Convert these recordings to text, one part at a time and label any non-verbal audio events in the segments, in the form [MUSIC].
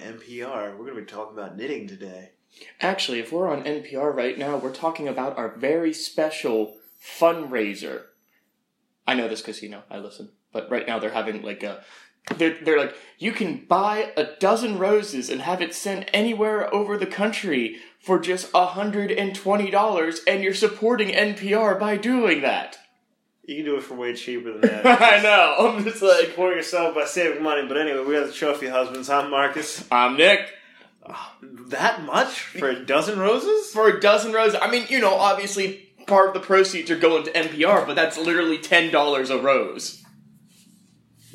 NPR. We're going to be talking about knitting today. Actually, if we're on NPR right now, we're talking about our very special fundraiser. I know this because, you know, I listen. But right now they're having like a. They're, they're like, you can buy a dozen roses and have it sent anywhere over the country for just $120, and you're supporting NPR by doing that. You can do it for way cheaper than that. [LAUGHS] I know. I'm just like, Support yourself by saving money. But anyway, we got the Trophy Husbands. I'm Marcus. I'm Nick. That much for a dozen roses? For a dozen roses, I mean, you know, obviously part of the proceeds are going to NPR, but that's literally $10 a rose.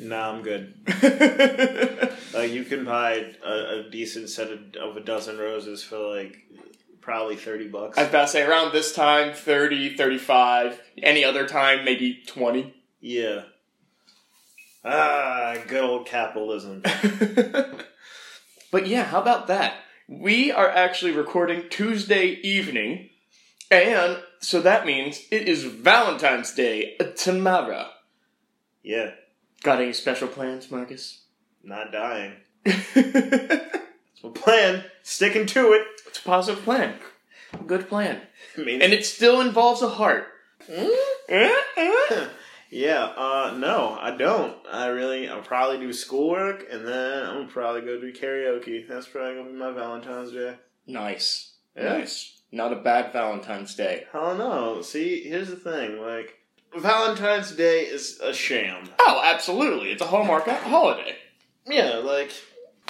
Nah, I'm good. [LAUGHS] Like you can buy a, a decent set of, of a dozen roses for like probably thirty bucks. I was about to say around this time, 30, 35. Any other time, maybe 20. yeah. Ah, good old capitalism. [LAUGHS] but yeah, how about that? We are actually recording Tuesday evening, and so that means it is Valentine's Day tomorrow. Yeah, Got any special plans, Marcus? not dying. [LAUGHS] my plan. Sticking to it. It's a positive plan. Good plan. [LAUGHS] I mean, And it still involves a heart. [LAUGHS] yeah. Uh, no, I don't. I really. I'll probably do schoolwork, and then I'm gonna probably go do karaoke. That's probably gonna be my Valentine's Day. Nice. Yeah. Nice. Not a bad Valentine's Day. I don't. See, here's the thing. Like, Valentine's Day is a sham. Oh, absolutely. It's a Hallmark holiday. Yeah, like,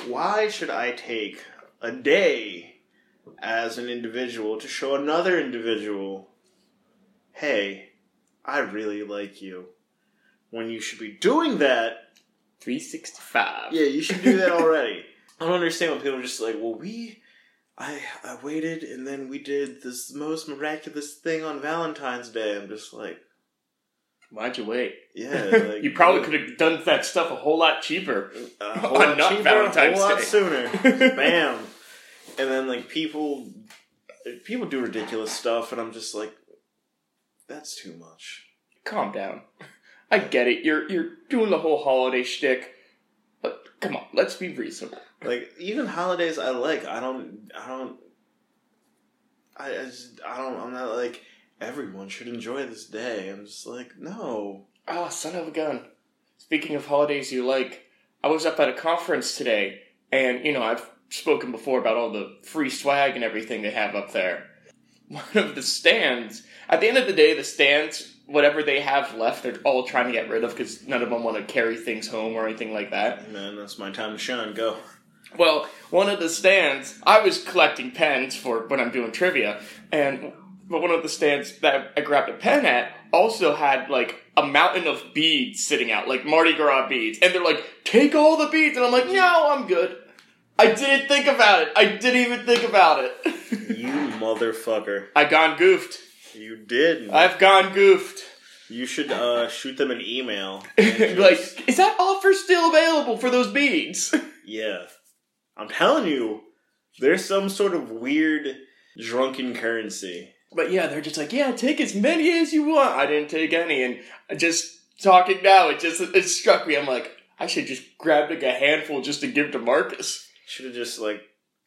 why should I take a day as an individual to show another individual, hey, I really like you? When you should be doing that, 365. yeah, you should do that [LAUGHS] already. I don't understand when people are just like, well, we. I, I waited and then we did this most miraculous thing on Valentine's Day. I'm just like, Why'd you wait? yeah. [LAUGHS] Like, you probably could have done that stuff a whole lot cheaper. a [LAUGHS] whole lot not cheaper, Valentine's a whole lot Day. sooner. [LAUGHS] Bam. And then like people, people do ridiculous stuff, and I'm just like, that's too much. Calm down. I get it. You're you're doing the whole holiday shtick, but come on, let's be reasonable. Like even holidays I like, I don't, I don't, I, I just, I don't, I'm not like everyone should enjoy this day. I'm just like, no. Oh, son of a gun. Speaking of holidays you like, I was up at a conference today, and you know I've spoken before about all the free swag and everything they have up there. [LAUGHS] One of the stands. At the end of the day, the stands, whatever they have left, they're all trying to get rid of because none of them want to carry things home or anything like that. Man, that's my time to shine. Go. Well, one of the stands, I was collecting pens for when I'm doing trivia, and but one of the stands that I grabbed a pen at also had like a mountain of beads sitting out, like Mardi Gras beads, and they're like, "Take all the beads," and I'm like, "No, I'm good." I didn't think about it. I didn't even think about it. [LAUGHS] You motherfucker. I gone goofed. You did. I've gone goofed. you should uh, shoot them an email. [LAUGHS] like, is that offer still available for those beads? [LAUGHS] Yeah. I'm telling you, there's some sort of weird drunken currency. But yeah, they're just like, yeah, take as many as you want. I didn't take any, and just talking now, it just it struck me. I'm like, I should just grab like a handful just to give to Marcus. Should have just like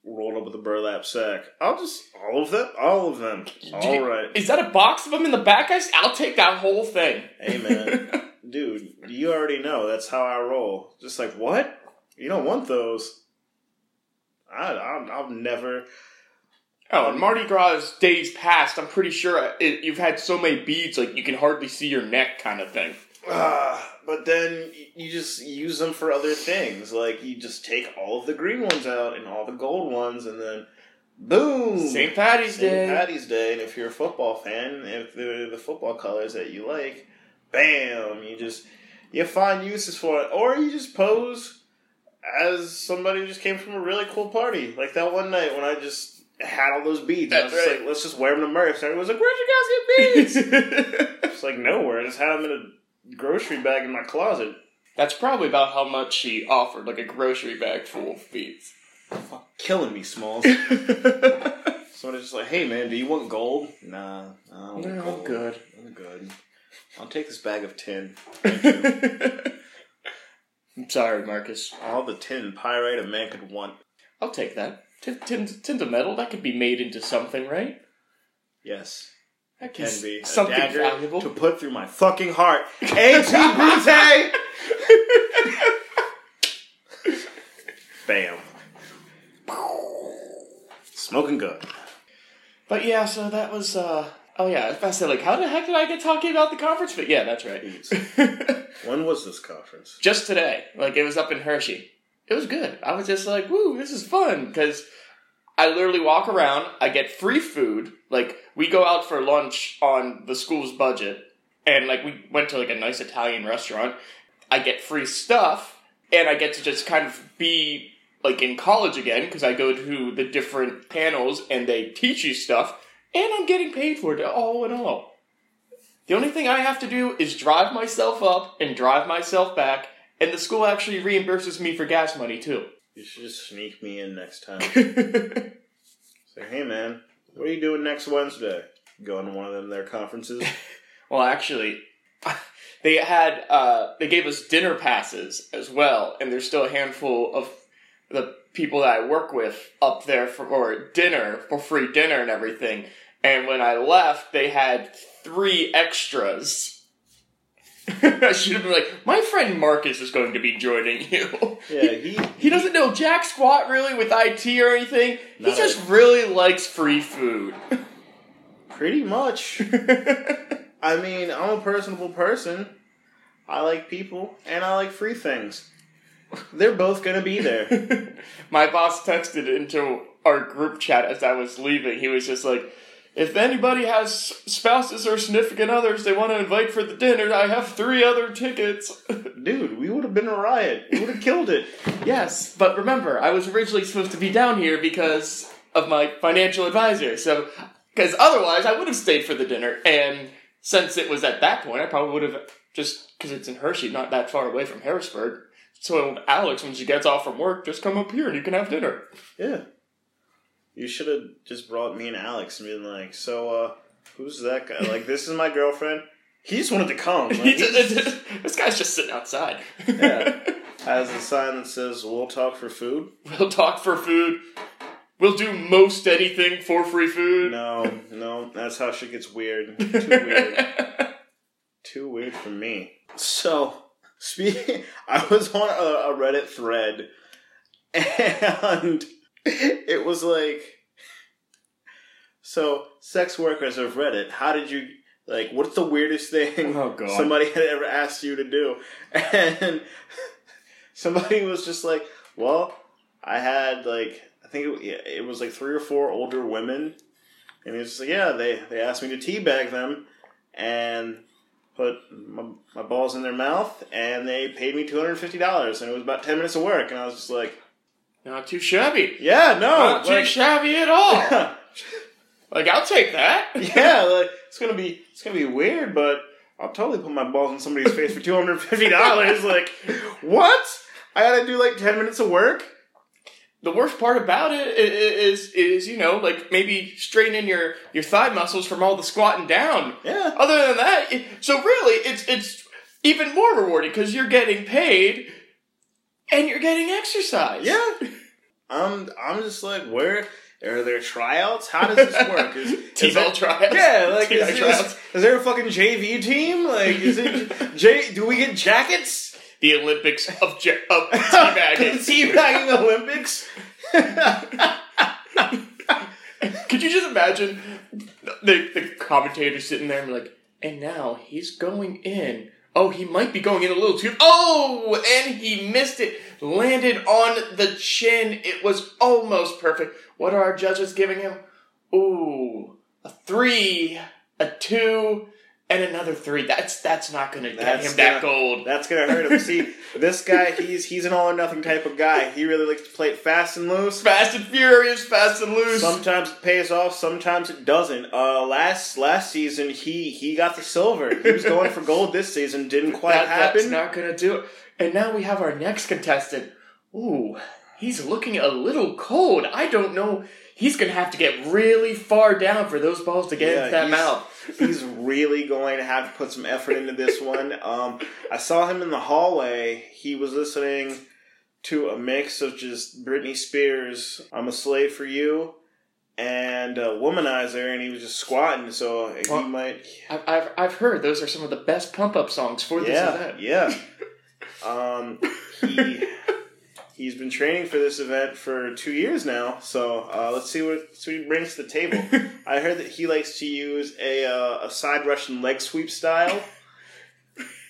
rolled up with a burlap sack. I'll just all of them, all of them. All you- right. Is that a box of them in the back? I, I'll take that whole thing. Hey man, [LAUGHS] dude, you already know that's how I roll. Just like what? You don't want those. I, I I've never. Oh, in Mardi Gras days past, I'm pretty sure it, you've had so many beads, like you can hardly see your neck, kind of thing. Ah, but then you just use them for other things. Like you just take all of the green ones out and all the gold ones, and then boom, St. Patty's St. Day. St. Patty's Day. And if you're a football fan, if they're the football colors that you like, bam, you just you find uses for it, or you just pose as somebody who just came from a really cool party. Like that one night when I just had all those beads. I was That's just right. like, let's just wear them to Murph's. Everyone was like, where'd you guys get beads? [LAUGHS] It's like nowhere. I just had them in a grocery bag in my closet. That's probably about how much she offered, like a grocery bag full of beads. Fuck, killing me, Smalls. [LAUGHS] Somebody's just like, hey man, do you want gold? Nah, I don't want No, I'm good. I'm good. I'll take this bag of tin. [LAUGHS] I'm sorry, Marcus. All the tin pyrite a man could want. I'll take that. Tin, tin, tin of metal, that could be made into something, right? Yes, That can be something valuable. to put through my fucking heart. [LAUGHS] Et tu, Brute! Bam. Smoking good. But yeah, so that was. uh Oh yeah, I was about to say like, how the heck did I get talking about the conference? But yeah, that's right. [LAUGHS] When was this conference? just today, like it was up in Hershey. It was good. I was just like, woo, this is fun because I literally walk around. I get free food. Like we go out for lunch on the school's budget, and like we went to like a nice Italian restaurant. I get free stuff, and I get to just kind of be like in college again because I go to the different panels and they teach you stuff, and I'm getting paid for it all in all. The only thing I have to do is drive myself up and drive myself back, and the school actually reimburses me for gas money too. You should just sneak me in next time. [LAUGHS] Say, hey man, what are you doing next Wednesday? Going to one of them their conferences? [LAUGHS] well, actually, [LAUGHS] they had uh, they gave us dinner passes as well, and there's still a handful of the people that I work with up there for or dinner for free dinner and everything. And when I left, they had three extras. [LAUGHS] I should have been like, my friend Marcus is going to be joining you. Yeah, [LAUGHS] he He doesn't know jack squat really with IT or anything. He just a- really likes free food. [LAUGHS] pretty much. I mean, I'm a personable person. I like people and I like free things. They're both gonna be there. My boss texted into our group chat as I was leaving. He was just like, if anybody has spouses or significant others they want to invite for the dinner, I have three other tickets. [LAUGHS] Dude, we would have been a riot. We would have killed it. yes, but remember, I was originally supposed to be down here because of my financial advisor. So, because otherwise I would have stayed for the dinner. And since it was at that point, I probably would have just because it's in Hershey, not that far away from Harrisburg. So Alex, when she gets off from work, just come up here and you can have dinner. Yeah. You should have just brought me and Alex and been like, so, uh, who's that guy? Like, this is my girlfriend. He just wanted to come. Like, He [LAUGHS] he just- this guy's just sitting outside. Yeah. [LAUGHS] has a sign that says, we'll talk for food. we'll talk for food. We'll do most anything for free food. No, no, that's how shit gets weird. [LAUGHS] Too weird. Too weird for me. So, speaking, I was on a, a Reddit thread, and [LAUGHS] it was like, so sex workers of Reddit. How did you like? What's the weirdest thing Oh, somebody [LAUGHS] had ever asked you to do? And [LAUGHS] somebody was just like, well, I had like I think it, yeah, it was like three or four older women, and he was just like, yeah, they they asked me to teabag them, and put my, my balls in their mouth, and they paid me two hundred and fifty dollars, and it was about ten minutes of work, and I was just like, Not too shabby. yeah, no, Not too like, shabby at all. [LAUGHS] like I'll take that. [LAUGHS] yeah, like it's gonna be it's gonna be weird, but I'll totally put my balls in somebody's face for two hundred and fifty dollars. [LAUGHS] like, what? I gotta do like ten minutes of work. The worst part about it i- i- is is you know like maybe straightening your your thigh muscles from all the squatting down. Yeah, Other than that, it, so really it's it's even more rewarding because you're getting paid and you're getting exercise. yeah. I'm I'm just like, where are there tryouts? How does this work? Is, is [LAUGHS] there- tryouts. Yeah, like is, tryouts. is, is there a fucking JV team? Like, is it J? Do we get jackets? The Olympics of ja- of [LAUGHS] teabagging. [LAUGHS] Teabagging Olympics. Could you just imagine the, the commentator sitting there and be like, and now he's going in. Oh, he might be going in a little too. Oh, and he missed it. Landed on the chin. It was almost perfect. What are our judges giving him? Ooh, a three, a two, and another three. That's that's not going to get him that gonna- gold. That's gonna hurt him. See, [LAUGHS] this guy, he's he's an all or nothing type of guy. He really likes to play it fast and loose. Fast and furious, fast and loose. Sometimes it pays off, sometimes it doesn't. Uh, last last season, he he got the silver. He was going for gold this season, didn't [LAUGHS] quite that, That's happen. not gonna do it. And now we have our next contestant. Ooh, he's looking a little cold. I don't know. He's gonna have to get really far down for those balls to get Yeah, into that mouth. He's really going to have to put some effort into this one. Um, I saw him in the hallway. He was listening to a mix of just Britney Spears, "I'm a Slave for You," and uh, "Womanizer," and he was just squatting. So he Well, might, I've, I've, I've heard those are some of the best pump up songs for this yeah, event. yeah. Um, he [LAUGHS] he's been training for this event for two years now. So uh, let's see what, see what he brings to the table. [LAUGHS] I heard that he likes to use a uh, a side Russian leg sweep style,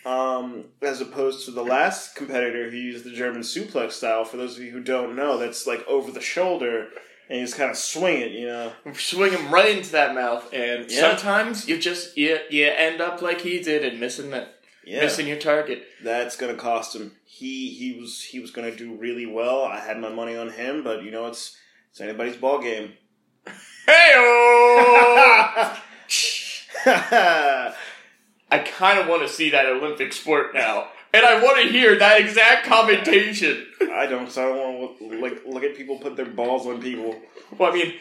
um, as opposed to the last competitor who used the German suplex style. For those of you who don't know, that's like over the shoulder and you just kind of swing it. You know, Swing him right into that mouth, and Yeah. sometimes you just you, you end up like he did and missing that yeah, missing your target. that's gonna cost him. He he was he was gonna do really well. I had my money on him, but you know it's it's anybody's ball game. Hey [LAUGHS] I kind of want to see that Olympic sport now, and I want to hear that exact commentation. I don't. So I don't want to like look at people put their balls on people. Well, I mean,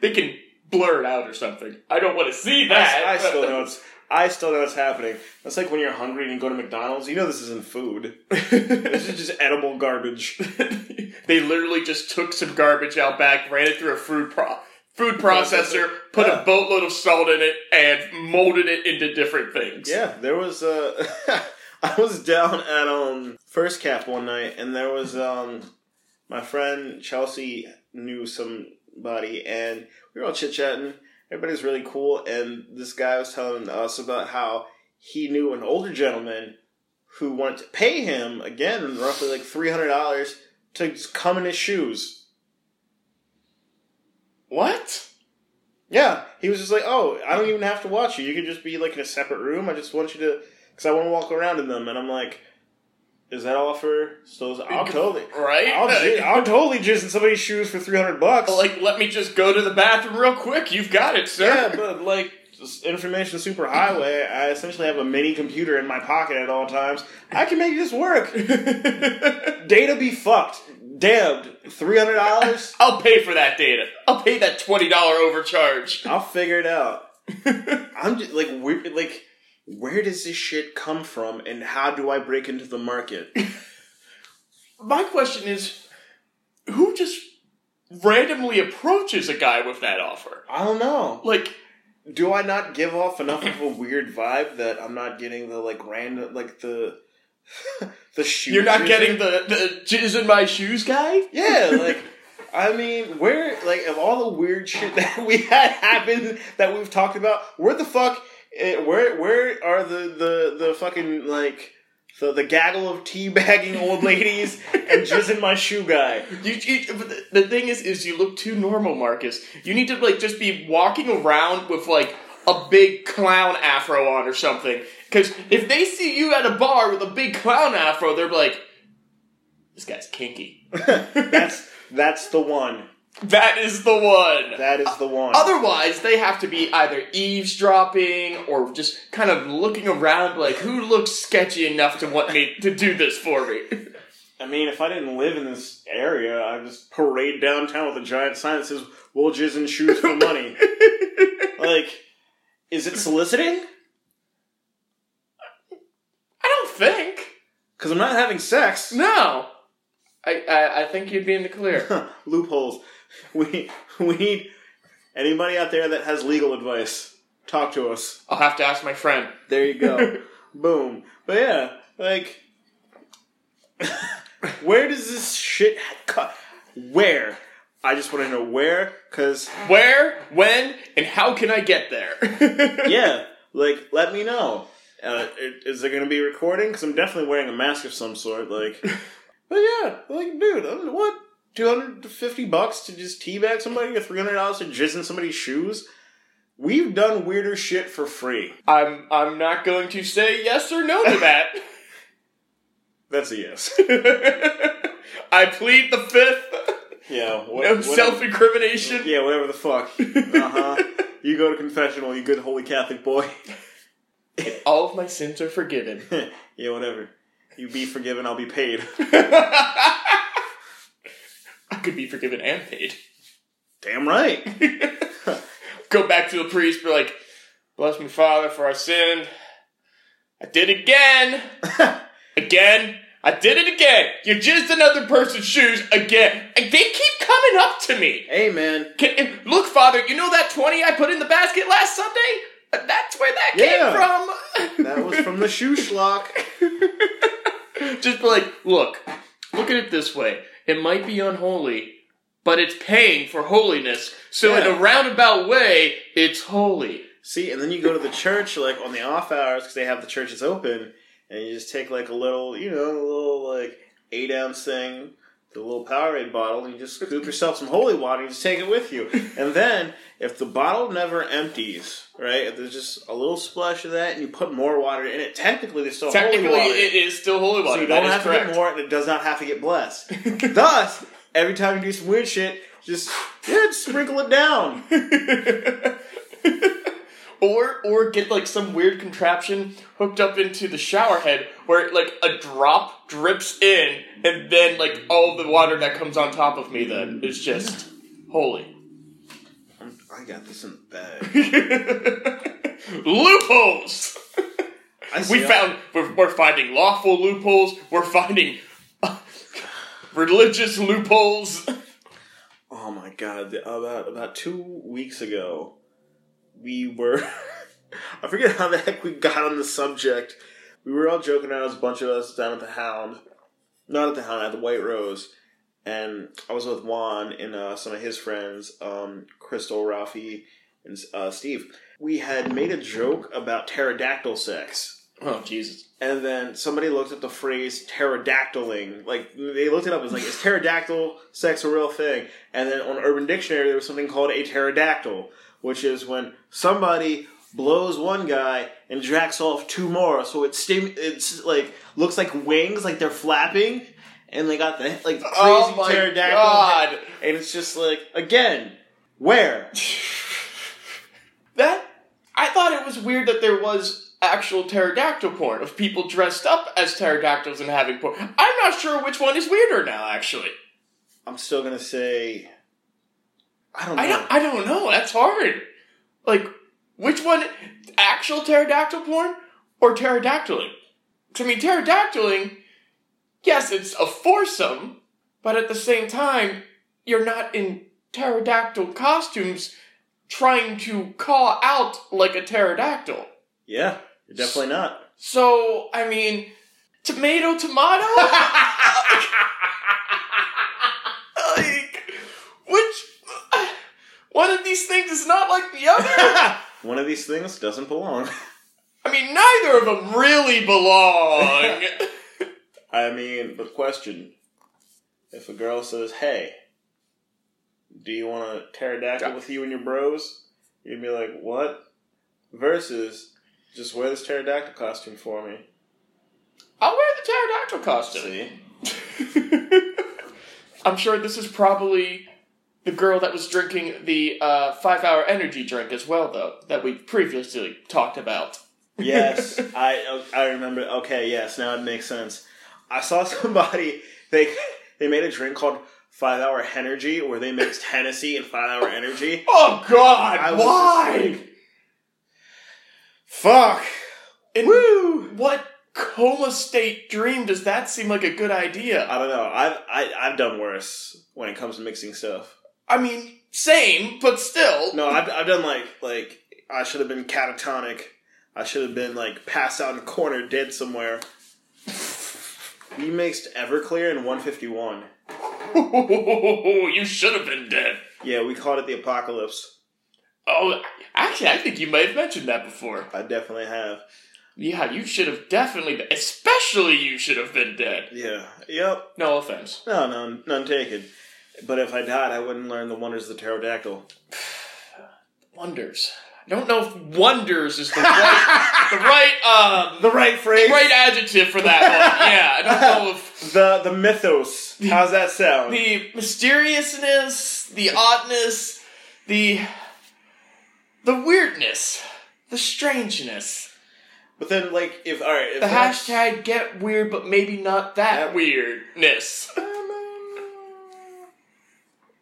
they can blur it out or something. I don't want to see that. I, I still know it's. I still know it's happening. That's like when you're hungry and you go to McDonald's. You know this isn't food. [LAUGHS] This is just edible garbage. [LAUGHS] they literally just took some garbage out back, ran it through a food pro- food processor, put Yeah. a boatload of salt in it, and molded it into different things. Yeah, there was. Uh, [LAUGHS] I was down at um First Cap one night, and there was um my friend Chelsea knew somebody, and we were all chit chatting. Everybody's really cool, and this guy was telling us about how he knew an older gentleman who wanted to pay him again roughly like three hundred dollars to come in his shoes. What? Yeah, he was just like, "Oh, I don't even have to watch you. You could just be like in a separate room. I just want you to, because I want to walk around in them." And I'm like, "Is that all for?" I'll totally, Right? I'll, [LAUGHS] I'll totally jizz in somebody's shoes for three hundred bucks. like, let me just go to the bathroom real quick. You've got it, sir. yeah, but like information superhighway, I essentially have a mini computer in my pocket at all times. I can make this work. [LAUGHS] Data be fucked. Damned. Three hundred dollars. [LAUGHS] I'll pay for that data. I'll pay that twenty dollar overcharge. I'll figure it out. I'm just like where, like where does this shit come from, and how do I break into the market? [LAUGHS] My question is, who just randomly approaches a guy with that offer? I don't know. Like, Do I not give off enough of a weird vibe that I'm not getting the like random like the [LAUGHS] the shoe? you're not getting the the jizz in my shoes guy. Yeah, [LAUGHS] like I mean, where like of all the weird shit that we had happen that we've talked about, where the fuck, eh, where where are the the the fucking like the the gaggle of teabagging old ladies and jizz in my shoe guy? You, you, the, the thing is, is you look too normal, Marcus. You need to like just be walking around with like a big clown afro on or something. Because if they see you at a bar with a big clown afro, they're like, "This guy's kinky." [LAUGHS] That's that's the one. That is the one. That is the one. Otherwise, they have to be either eavesdropping or just kind of looking around, like who looks sketchy enough to want me to do this for me. I mean, if I didn't live in this area, I'd just parade downtown with a giant sign that says "We'll jizz in shoes for money." [LAUGHS] like, is it soliciting? I don't think. Because I'm not having sex. No. I, I I think you'd be in the clear. [LAUGHS] Loopholes. [LAUGHS] We we need anybody out there that has legal advice. Talk to us. I'll have to ask my friend. There you go. [LAUGHS] Boom. But yeah, like, [LAUGHS] where does this shit cut? Where? I just want to know where, because Where, when, and how can I get there? yeah, like let me know. Uh, is there going to be recording? Because I'm definitely wearing a mask of some sort. Like, but yeah, like dude, what? Two hundred to fifty bucks to just teabag somebody, or three hundred dollars to jizz in somebody's shoes? We've done weirder shit for free. I'm I'm not going to say yes or no to that. [LAUGHS] That's a yes. [LAUGHS] I plead the fifth. Yeah. What, No self incrimination. Yeah, whatever the fuck. Uh huh. [LAUGHS] you go to confessional, you good holy Catholic boy. All of my sins are forgiven. yeah, whatever. You be forgiven, I'll be paid. Could be forgiven and paid. Damn right. [LAUGHS] Go back to the priest, be like, Bless me, Father, for I sinned. I did it again. [LAUGHS] again. I did it again. You're just another person's shoes again. And they keep coming up to me. hey, man. Can, look, Father, you know that 20 I put in the basket last Sunday? That's where that Yeah. came from. [LAUGHS] That was from the shoe schlock. Just be like, look, look at it this way. It might be unholy, but it's paying for holiness. So in a roundabout way, it's holy. See, and then you go to the church like on the off hours because they have the churches open, and you just take like a little, you know, a little like eight ounce thing, the little Powerade bottle, and you just scoop yourself some holy water and just take it with you. And then if the bottle never empties, right? If there's just a little splash of that, and you put more water in it, technically there's still Technically, holy water. it is still holy water. so you don't is have to correct. get more, and it does not have to get blessed. [LAUGHS] Thus, every time you do some weird shit, just yeah, just sprinkle it down. [LAUGHS] or or get like some weird contraption hooked up into the shower head where like a drop drips in and then like all the water that comes on top of me then is just holy. I got this in the bag. [LAUGHS] loopholes. We found we're, we're finding lawful loopholes. We're finding uh, [LAUGHS] religious loopholes. Oh my god! About about two weeks ago, we were. [LAUGHS] I forget how the heck we got on the subject. We were all joking around. A bunch of us down at the Hound, not at the Hound, at the White Rose, and I was with Juan and uh, some of his friends, um, Crystal, Rafi, and uh, Steve. We had made a joke about pterodactyl sex. Oh Jesus! And then somebody looked up the phrase pterodactyling. Like, they looked it up. It was like, is pterodactyl sex a real thing? And then on Urban Dictionary, there was something called a pterodactyl, which is when somebody blows one guy and jacks off two more. So it stim- it's like, looks like wings, like they're flapping. And they got the, like, oh crazy Oh pterodactyl. God. And it's just like, again, where? [LAUGHS] That I thought it was weird that there was actual pterodactyl porn of people dressed up as pterodactyls and having porn. I'm not sure which one is weirder now. Actually, I'm still gonna say, I don't know. I don't. I don't know. That's hard. Like, which one? Actual pterodactyl porn or pterodactyling? I mean, pterodactyling. Yes, it's a foursome, but at the same time, you're not in pterodactyl costumes trying to caw out like a pterodactyl. Yeah, you're definitely not. So, I mean, tomato, tomato? [LAUGHS] like, which. One of these things is not like the other? [LAUGHS] One of these things doesn't belong. I mean, neither of them really belong. [LAUGHS] I mean, but question: If a girl says, "Hey, do you want to pterodactyl with you and your bros?" You'd be like, "What?" Versus, just wear this pterodactyl costume for me. I'll wear the pterodactyl costume. See, [LAUGHS] I'm sure this is probably the girl that was drinking the uh, five hour energy drink as well, though, that we previously talked about. [LAUGHS] yes, I I remember. Okay, yes, now it makes sense. I saw [LAUGHS] somebody they they made a drink called Five Hour Energy, where they mixed Hennessy and Five Hour Energy. Oh, God! I why? like, Fuck. In Woo. what coma state dream does that seem like a good idea? I don't know. I've I, I've done worse when it comes to mixing stuff. I mean, same, but still. No, I've I've done like like I should have been catatonic. I should have been like passed out in a corner, dead somewhere. We mixed Everclear and 151. [LAUGHS] you should have been dead. Yeah, we called it the apocalypse. Oh, actually, I think you may have mentioned that before. I definitely have. Yeah, you should have definitely been. Especially you should have been dead. Yeah. Yep. No offense. No, none, none taken. But if I died, I wouldn't learn the wonders of the pterodactyl. [SIGHS] Wonders. I don't know if wonders is the right, the right, um, [LAUGHS] The right phrase. right adjective for that one. Yeah, I don't know if [LAUGHS] The the mythos. How's that sound? the mysteriousness, the oddness, the the weirdness, the strangeness, but then, like, if all right, if the that's- hashtag get weird, but maybe not that Yeah. weirdness. [LAUGHS]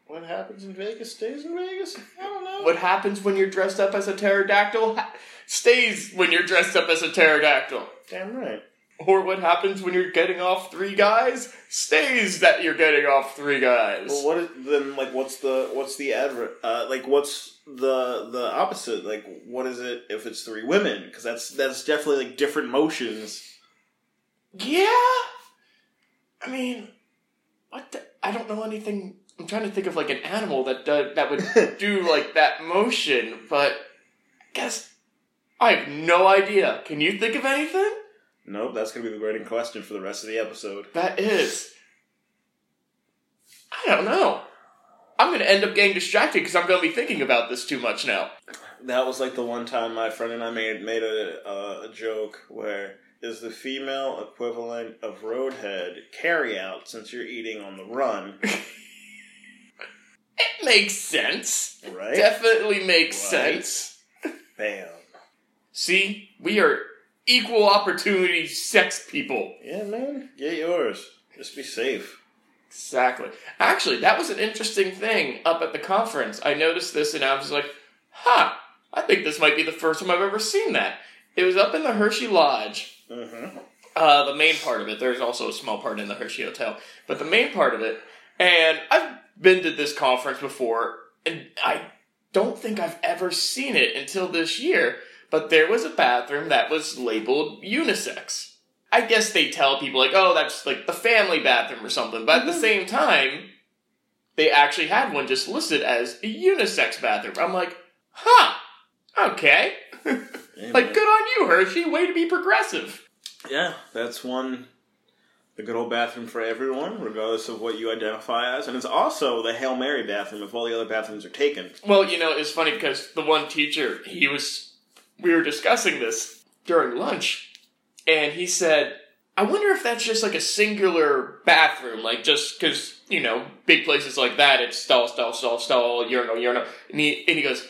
What happens in Vegas stays in Vegas. I don't know. What happens when you're dressed up as a pterodactyl ha- stays when you're dressed up as a pterodactyl. Damn right. Or what happens when you're getting off three guys stays that you're getting off three guys. Well, what is then? Like, what's the what's the adver? Uh, like, what's the the opposite? Like, what is it if it's three women? Because that's that's definitely like different motions. Yeah. I mean, what? The, I don't know anything. I'm trying to think of like an animal that does, that would [LAUGHS] do like that motion, but I guess I have no idea. Can you think of anything? Nope, that's gonna be the burning question for the rest of the episode. That is. I don't know. I'm gonna end up getting distracted because I'm gonna be thinking about this too much now. That was like the one time my friend and I made made a uh, a joke where is the female equivalent of roadhead carry out since you're eating on the run, [LAUGHS] It makes sense. right? Definitely makes Right. sense. Bam. See, we are equal opportunity sex people. Yeah, man, get yours. Just be safe. Exactly. Actually, that was an interesting thing up at the conference. I noticed this and I was like, huh, I think this might be the first time I've ever seen that. It was up in the Hershey Lodge. Mm-hmm. Uh, the main part of it. There's also a small part in the Hershey Hotel, but the main part of it. And I've been to this conference before, and I don't think I've ever seen it until this year. But there was a bathroom that was labeled unisex. I guess they tell people like, "Oh, that's like the family bathroom or something," but at the mm-hmm. same time, they actually had one just listed as a unisex bathroom. I'm like, "Huh, okay." [LAUGHS] like, good on you, Hershey. Way to be progressive. Yeah, that's one. The good old bathroom for everyone, regardless of what you identify as, and it's also the Hail Mary bathroom if all the other bathrooms are taken. Well, you know, it's funny because the one teacher, he was, we were discussing this during lunch, and he said, I wonder if that's just like a singular bathroom, like just because, you know, big places like that, it's stall, stall, stall, stall, urinal, urinal. And he, and he goes,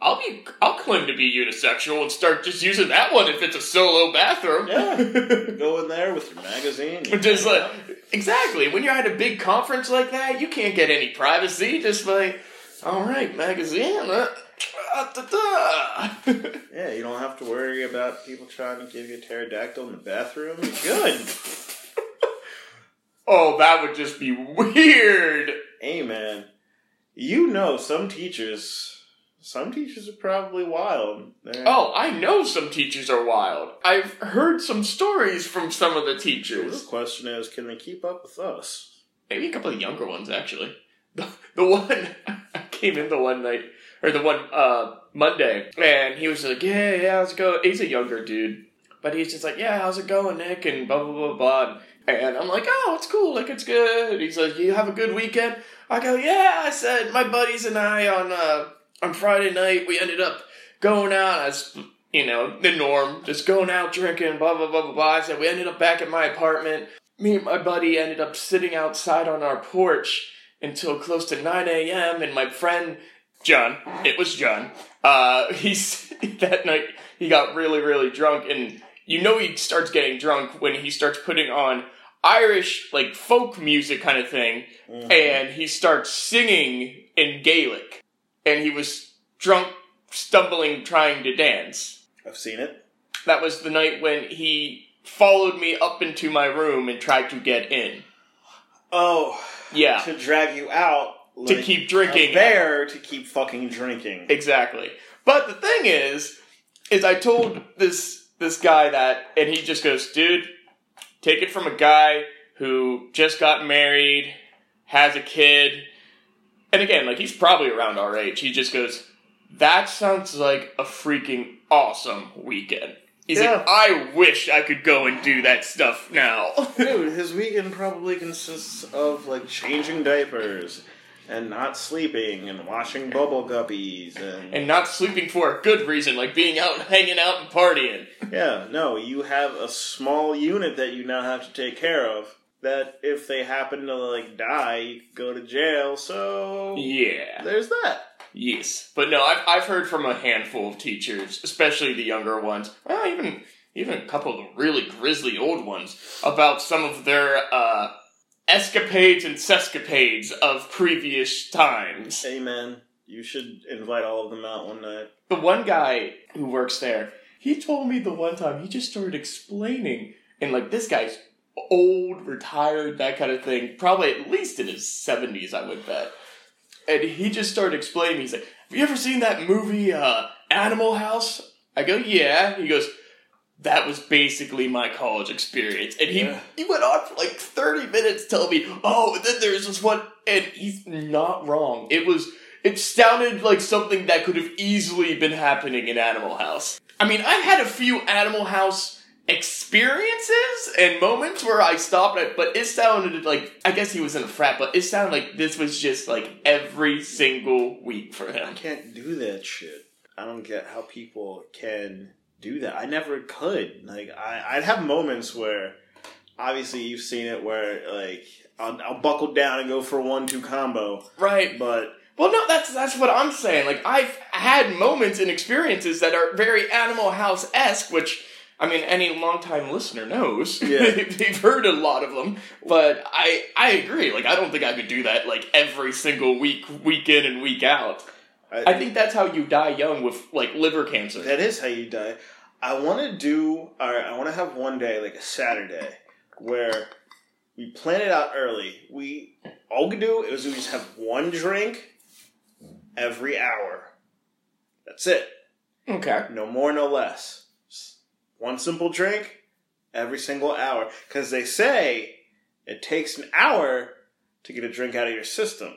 I'll be, I'll claim to be unisexual and start just using that one if it's a solo bathroom. Yeah, [LAUGHS] go in there with your magazine. Just like, exactly. When you're at a big conference like that, you can't get any privacy. Just like, all right, magazine. Uh. Ah, yeah, you don't have to worry about people trying to give you a pterodactyl in the bathroom. Good. [LAUGHS] oh, that would just be weird. hey, man, you know some teachers. Some teachers are probably wild. They're- Oh, I know some teachers are wild. I've heard some stories from some of the teachers. The question is, can they keep up with us? Maybe a couple of younger ones, actually. The, the one came in the one night, or the one uh, Monday, and he was like, "Yeah, yeah, how's it going?" He's a younger dude, but he's just like, "Yeah, how's it going, Nick?" And blah blah blah blah. And I'm like, "Oh, it's cool. Like it's good." He's like, "You have a good weekend?" I go, "Yeah." I said, "My buddies and I on uh, on Friday night we ended up going out as." You know, the norm, just going out drinking, blah, blah, blah, blah, blah. I said, we ended up back at my apartment me and my buddy ended up sitting outside on our porch until close to 9 a.m. and my friend John, it was John, uh, [LAUGHS] he's, that night he got really, really drunk and you know he starts getting drunk when he starts putting on Irish, like folk music kind of thing Mhm. and he starts singing in Gaelic and he was drunk, stumbling, trying to dance. I've seen it. That was the night when he followed me up into my room and tried to get in. Oh, Yeah. to drag you out To keep drinking. A bear to keep fucking drinking. Exactly. But the thing is, is I told this this guy that, and he just goes, "Dude, take it from a guy who just got married, has a kid, and again, like he's probably around our age. He just goes, that sounds like a freaking awesome weekend." He's Yeah. like, "I wish I could go and do that stuff now." [LAUGHS] Dude, his weekend probably consists of like changing diapers and not sleeping and watching bubble guppies and, and not sleeping for a good reason, like being out and hanging out and partying. yeah, no, you have a small unit that you now have to take care of. That if they happen to like die, you go to jail. So Yeah. there's that. Yes, but no, I've I've heard from a handful of teachers, especially the younger ones, well, even even a couple of the really grisly old ones, about some of their uh, escapades and sescapades of previous times. Hey man, you should invite all of them out one night. The one guy who works there, he told me the one time he just started explaining, and like this guy's old, retired, that kind of thing, probably at least in his 70s, I would bet. And he just started explaining, he's like, Have you ever seen that movie, uh, Animal House? I go, Yeah. He goes, that was basically my college experience. And he, Yeah. he went on for like 30 minutes telling me, oh, and then there's this one, and he's not wrong. It was, it sounded like something that could have easily been happening in Animal House. I mean, I've had a few Animal House experiences and moments where I stopped it, but it sounded like, I guess he was in a frat, but it sounded like this was just like every single week for him. I can't do that shit. I don't get how people can do that. I never could. Like I, I'd have moments where, obviously, you've seen it where like I'll, I'll buckle down and go for one-two combo, Right. but Well, no, that's that's what I'm saying. Like I've had moments and experiences that are very Animal House esque, which I mean, any longtime listener knows. [LAUGHS] Yeah. they've heard a lot of them. But I I agree. Like I don't think I could do that like every single week, week in and week out. I think that's how you die young with like liver cancer. that is how you die. I want to do. Right, I want to have one day like a Saturday where we plan it out early. We all we do is we just have one drink every hour. That's it. Okay. No more, no less. One simple drink every single hour. Because they say it takes an hour to get a drink out of your system.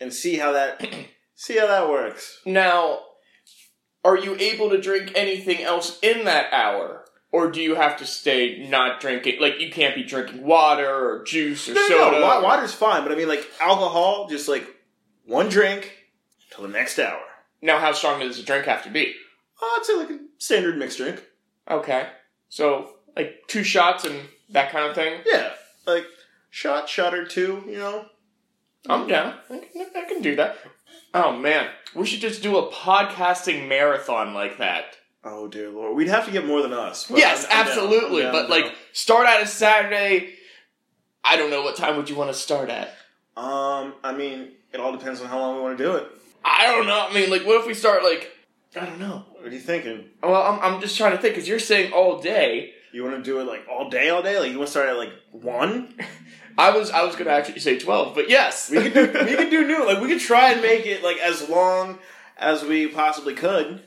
And see how that [CLEARS THROAT] see how that works. Now, are you able to drink anything else in that hour? Or do you have to stay not drinking? Like, you can't be drinking water or juice or No, soda. no, wa- water's fine, but I mean like alcohol, just like one drink till the next hour. Now, how strong does the drink have to be? Oh, I'd say like a standard mixed drink. Okay. So, like, two shots and that kind of thing? Yeah, like shot, shot or two. You know, I'm down. I can, I can do that. Oh, man. We should just do a podcasting marathon like that. Oh dear lord, we'd have to get more than us. yes, I'm- I'm absolutely. Down, but, like, start at a Saturday. I don't know what time would you want to start at? um, I mean, it all depends on how long we want to do it. I don't know. I mean, like, what if we start, like, I don't know. What are you thinking? Well, I'm, I'm just trying to think, because you're saying all day. You want to do it like all day, all day? Like you want to start at like one? [LAUGHS] I was I was going to actually say 12, but yes. We could do we could do [LAUGHS] new. Like we could try and make it like as long as we possibly could.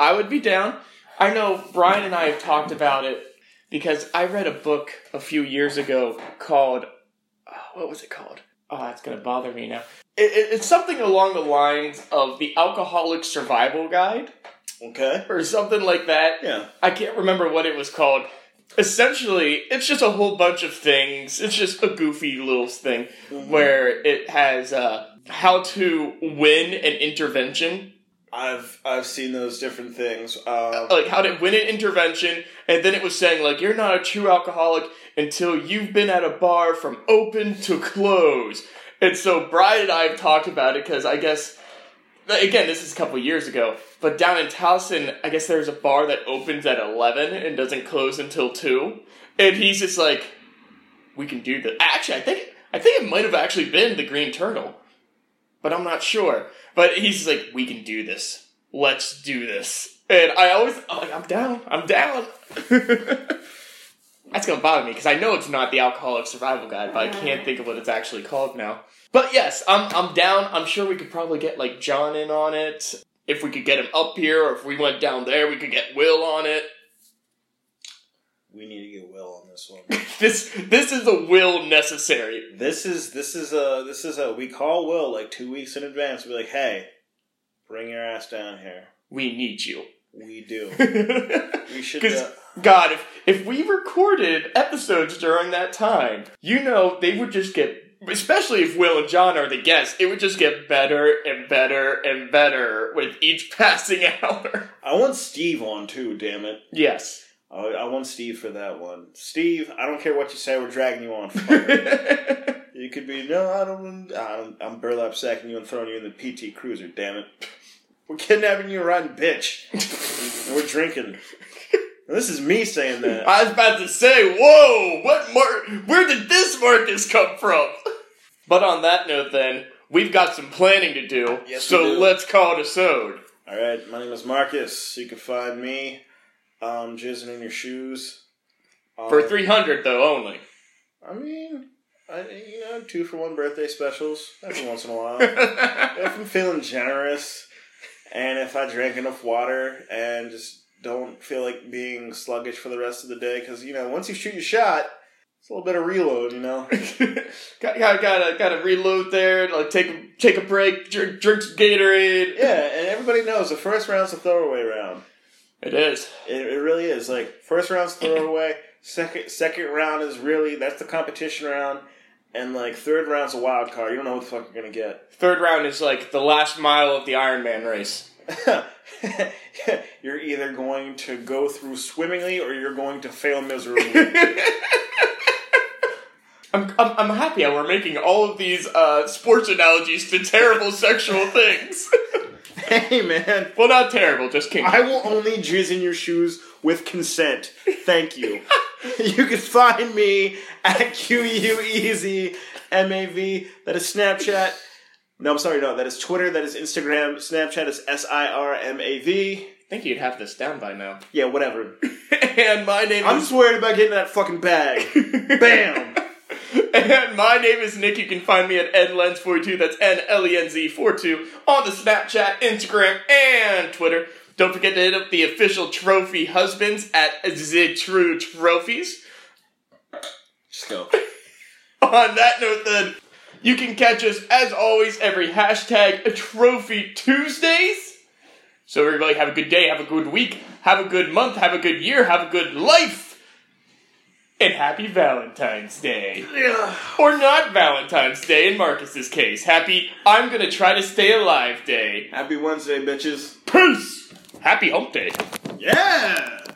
I would be down. I know Brian and I have talked about it because I read a book a few years ago called oh, what was it called? Oh, that's gonna bother me now. It, it, it's something along the lines of the Alcoholic Survival Guide Okay. or something like that. Yeah. I can't remember what it was called. Essentially, it's just a whole bunch of things. It's just a goofy little thing where it has uh, how to win an intervention I've I've seen those different things. Um, like how to win an intervention, and then it was saying like you're not a true alcoholic until you've been at a bar from open to close. And so Brian and I have talked about it because I guess again this is a couple years ago, but down in Towson, I guess there's a bar that opens at eleven and doesn't close until two, and he's just like, we can do that. Actually, I think I think it might have actually been the Green Turtle, but I'm not sure. But he's like, we can do this. Let's do this. And I always, I'm like, I'm down. I'm down. [LAUGHS] That's gonna bother me because I know it's not the Alcoholic Survival Guide, but I can't think of what it's actually called now. But yes, I'm I'm down. I'm sure we could probably get like John in on it. If we could get him up here, or if we went down there, we could get Will on it. we need to get Will on this one. [LAUGHS] This this is a will necessary. this is this is a this is a we call Will like two weeks in advance. We're like, hey, bring your ass down here. We need you. We do. [LAUGHS] We should. Uh, God, if if we recorded episodes during that time, you know they would just get. Mm-hmm. Especially if Will and John are the guests, it would just get better and better and better with each [LAUGHS] passing hour. I want Steve on too. Damn it. Yes. I, I want Steve for that one. Steve, I don't care what you say. We're dragging you on. [LAUGHS] you could be no. I don't. I don't I'm burlap sacking you and throwing you in the PT Cruiser. Damn it. We're kidnapping you, riding bitch. [LAUGHS] and we're drinking. This is me saying that. I was about to say, whoa, what more? Where did this Marcus come from? But on that note, then we've got some planning to do. Yes, so we do. let's call it a sode. All right, my name is Marcus. You can find me um, jizzing in your shoes. Um, For three hundred though only. I mean, I, you know, two for one birthday specials every once in a while. [LAUGHS] if I'm feeling generous, and if I drank enough water, and just don't feel like being sluggish for the rest of the day, because you know, once you shoot your shot, it's a little bit of reload. You know, [LAUGHS] got, got, gotta gotta reload there. Like take a- take a break. Drink drink some Gatorade. yeah, and everybody knows the first round's a throwaway round. It is. It, it really is. Like first round's throwaway. Second second round is really that's the competition round, and like third round's a wild card. You don't know what the fuck you're gonna get. Third round is like the last mile of the Ironman race. [LAUGHS] you're either going to go through swimmingly or you're going to fail miserably. [LAUGHS] I'm, I'm, I'm happy how we're making all of these uh, sports analogies to terrible sexual [LAUGHS] things. hey man, well, not terrible, just kinky. I will only jizz in your shoes with consent. Thank you. you can find me at QUEZ MAV. That is Snapchat. No, I'm sorry, no, that is Twitter, that is Instagram. Snapchat is S I R M A V. I think you'd have this down by now. Yeah, whatever. [LAUGHS] and my name is I'm is just worried about getting that fucking bag. [LAUGHS] Bam! and my name is Nick. You can find me at nlenz42. That's N L E N Z 42 on the Snapchat, Instagram, and Twitter. Don't forget to hit up the official trophy husbands at the True Trophies. Just go. [LAUGHS] On that note, then, you can catch us as always every hashtag Trophy Tuesdays. So everybody, have a good day, have a good week, have a good month, have a good year, have a good life, and happy Valentine's Day. Or not Valentine's Day in Marcus's case. Happy I'm gonna try to stay alive day. Happy Wednesday, bitches. Peace! Happy hump day. Yeah!